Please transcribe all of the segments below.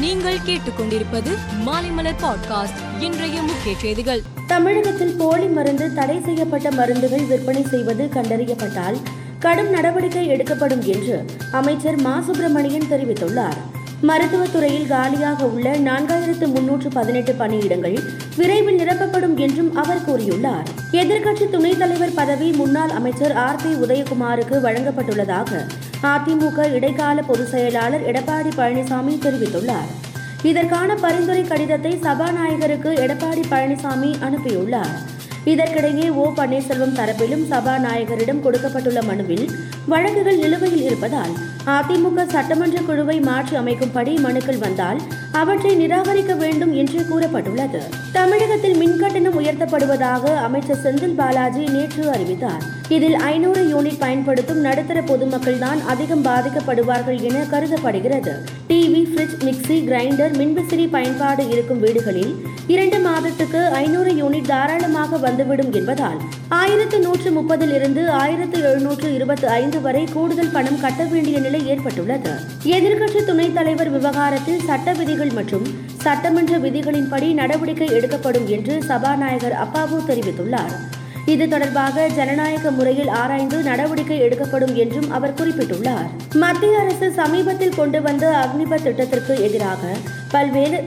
நீங்கள் கேட்டுக்கொண்டிருப்பது மாலைமலர் பாட்காஸ்ட் இன்றைய முக்கிய செய்திகள். தமிழகத்தில் போலி மருந்து தடை செய்யப்பட்ட மருந்துகள் விற்பனை செய்வது கண்டறியப்பட்டால் கடும் நடவடிக்கை எடுக்கப்படும் என்று அமைச்சர் மா. சுப்பிரமணியன் தெரிவித்துள்ளார். மருத்துவத்துறையில் காலியாக உள்ள நான்காயிரத்து முன்னூற்று பதினெட்டு பணியிடங்கள் விரைவில் நிரப்பப்படும் என்றும் அவர் கூறியுள்ளார். எதிர்க்கட்சி துணைத் தலைவர் பதவி முன்னாள் அமைச்சர் ஆர். பி. உதயகுமாருக்கு வழங்கப்பட்டுள்ளதாக அதிமுக இடைக்கால பொதுச் செயலாளர் எடப்பாடி பழனிசாமி தெரிவித்துள்ளார். இதற்கான பரிந்துரை கடிதத்தை சபாநாயகருக்கு எடப்பாடி பழனிசாமி அனுப்பியுள்ளார். இதற்கிடையே ஓ பன்னீர்செல்வம் தரப்பிலும் சபாநாயகரிடம் கொடுக்கப்பட்டுள்ள மனுவில் வழக்குகள் நிலுவையில் இருப்பதால் அதிமுக சட்டமன்ற குழுவை மாற்றி அமைக்கும்படி மனுக்கள் வந்தால் அவற்றை நிராகரிக்க வேண்டும் என்று கூறப்பட்டுள்ளது. தமிழகத்தில் மின்கட்டணம் உயர்த்தப்படுவதாக அமைச்சர் செந்தில் பாலாஜி நேற்று அறிவித்தார். இதில் ஐநூறு யூனிட் பயன்படுத்தும் நடுத்தர பொதுமக்கள் தான் அதிகம் பாதிக்கப்படுவார்கள் என கருதப்படுகிறது. டிவி ஃப்ரிட்ஜ் மிக்சி கிரைண்டர் மின்விசிறி பயன்பாடு இருக்கும் வீடுகளில் இரண்டு மாதத்துக்கு ஐநூறு யூனிட் தாராளமாக வந்துவிடும் என்பதால் ஆயிரத்து நூற்று முப்பதில் இருந்து ஆயிரத்து எழுநூற்று இருபத்தி ஐந்து வரை கூடுதல் பணம் கட்ட வேண்டிய நிலை ஏற்பட்டுள்ளது. எதிர்க்கட்சி துணைத் தலைவர் விவகாரத்தில் சட்ட விதிகள் மற்றும் சட்டமன்ற விதிகளின்படி நடவடிக்கை எடுக்கப்படும் என்று சபாநாயகர் அப்பாவு தெரிவித்துள்ளார். இது தொடர்பாக ஜனநாயக முறையில் ஆராய்ந்து நடவடிக்கை எடுக்கப்படும் என்றும் அவர் குறிப்பிட்டுள்ளார். மத்திய அரசு சமீபத்தில் கொண்டு வந்த அக்னிபத் திட்டத்திற்கு எதிராக பல்வேறு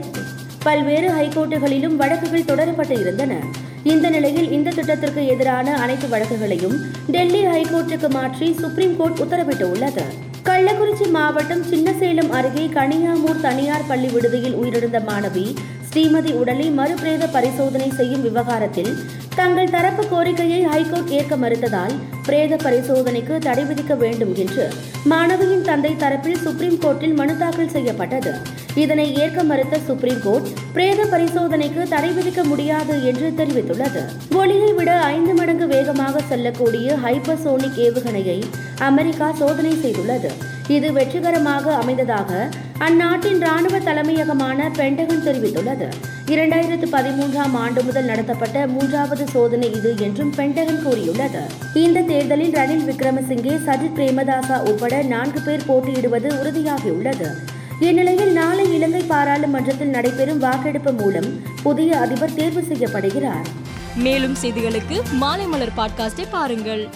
பல்வேறு ஹைகோர்ட்டுகளிலும் வழக்குகள் தொடரப்பட்டு இருந்தன. இந்த நிலையில் இந்த திட்டத்திற்கு எதிரான அனைத்து வழக்குகளையும் டெல்லி ஹைகோர்ட்டுக்கு மாற்றி சுப்ரீம் கோர்ட் உத்தரவிட்டுள்ளது. கள்ளக்குறிச்சி மாவட்டம் சின்னசேலம் அருகே கனியாமூர் தனியார் பள்ளி விடுதியில் உயிரிழந்த மாணவி ஸ்ரீமதி உடலை மறுபிரேத பரிசோதனை செய்யும் விவகாரத்தில் தங்கள் தரப்பு கோரிக்கையை ஹைகோர்ட் ஏற்க மறுத்ததால் பிரேத பரிசோதனைக்கு தடை விதிக்க வேண்டும் என்று மாணவியின் தந்தை தரப்பில் சுப்ரீம் கோர்ட்டில் மனு தாக்கல் செய்யப்பட்டது. இதனை ஏற்க மறுத்த சுப்ரீம் கோர்ட் பிரேத பரிசோதனைக்கு தடை விதிக்க முடியாது என்று தெரிவித்துள்ளது. ஒளியை விட ஐந்து மடங்கு வேகமாக செல்லக்கூடிய ஹைப்பர்சோனிக் ஏவுகணையை அமெரிக்கா சோதனை செய்துள்ளது. இது வெற்றிகரமாக அமைந்ததாக அந்நாட்டின் ராணுவ தலைமையகமான பென்டகன் தெரிவித்துள்ளது. இரண்டாயிரத்து பதிமூன்றாம் ஆண்டு முதல் நடத்தப்பட்ட மூன்றாவது சோதனை இது என்றும் பென்டகன் கூறியுள்ளது. இந்த தேர்தலில் ரணில் விக்ரமசிங்கே சஜித் பிரேமதாசா உட்பட நான்கு பேர் போட்டியிடுவது உறுதியாகியுள்ளது. இந்நிலையில் நாளை இலங்கை பாராளுமன்றத்தில் நடைபெறும் வாக்கெடுப்பு மூலம் புதிய அதிபர் தேர்வு செய்யப்படுகிறார். மேலும் செய்திகளுக்கு மாலை மலர் பாட்காஸ்டை பாருங்கள்.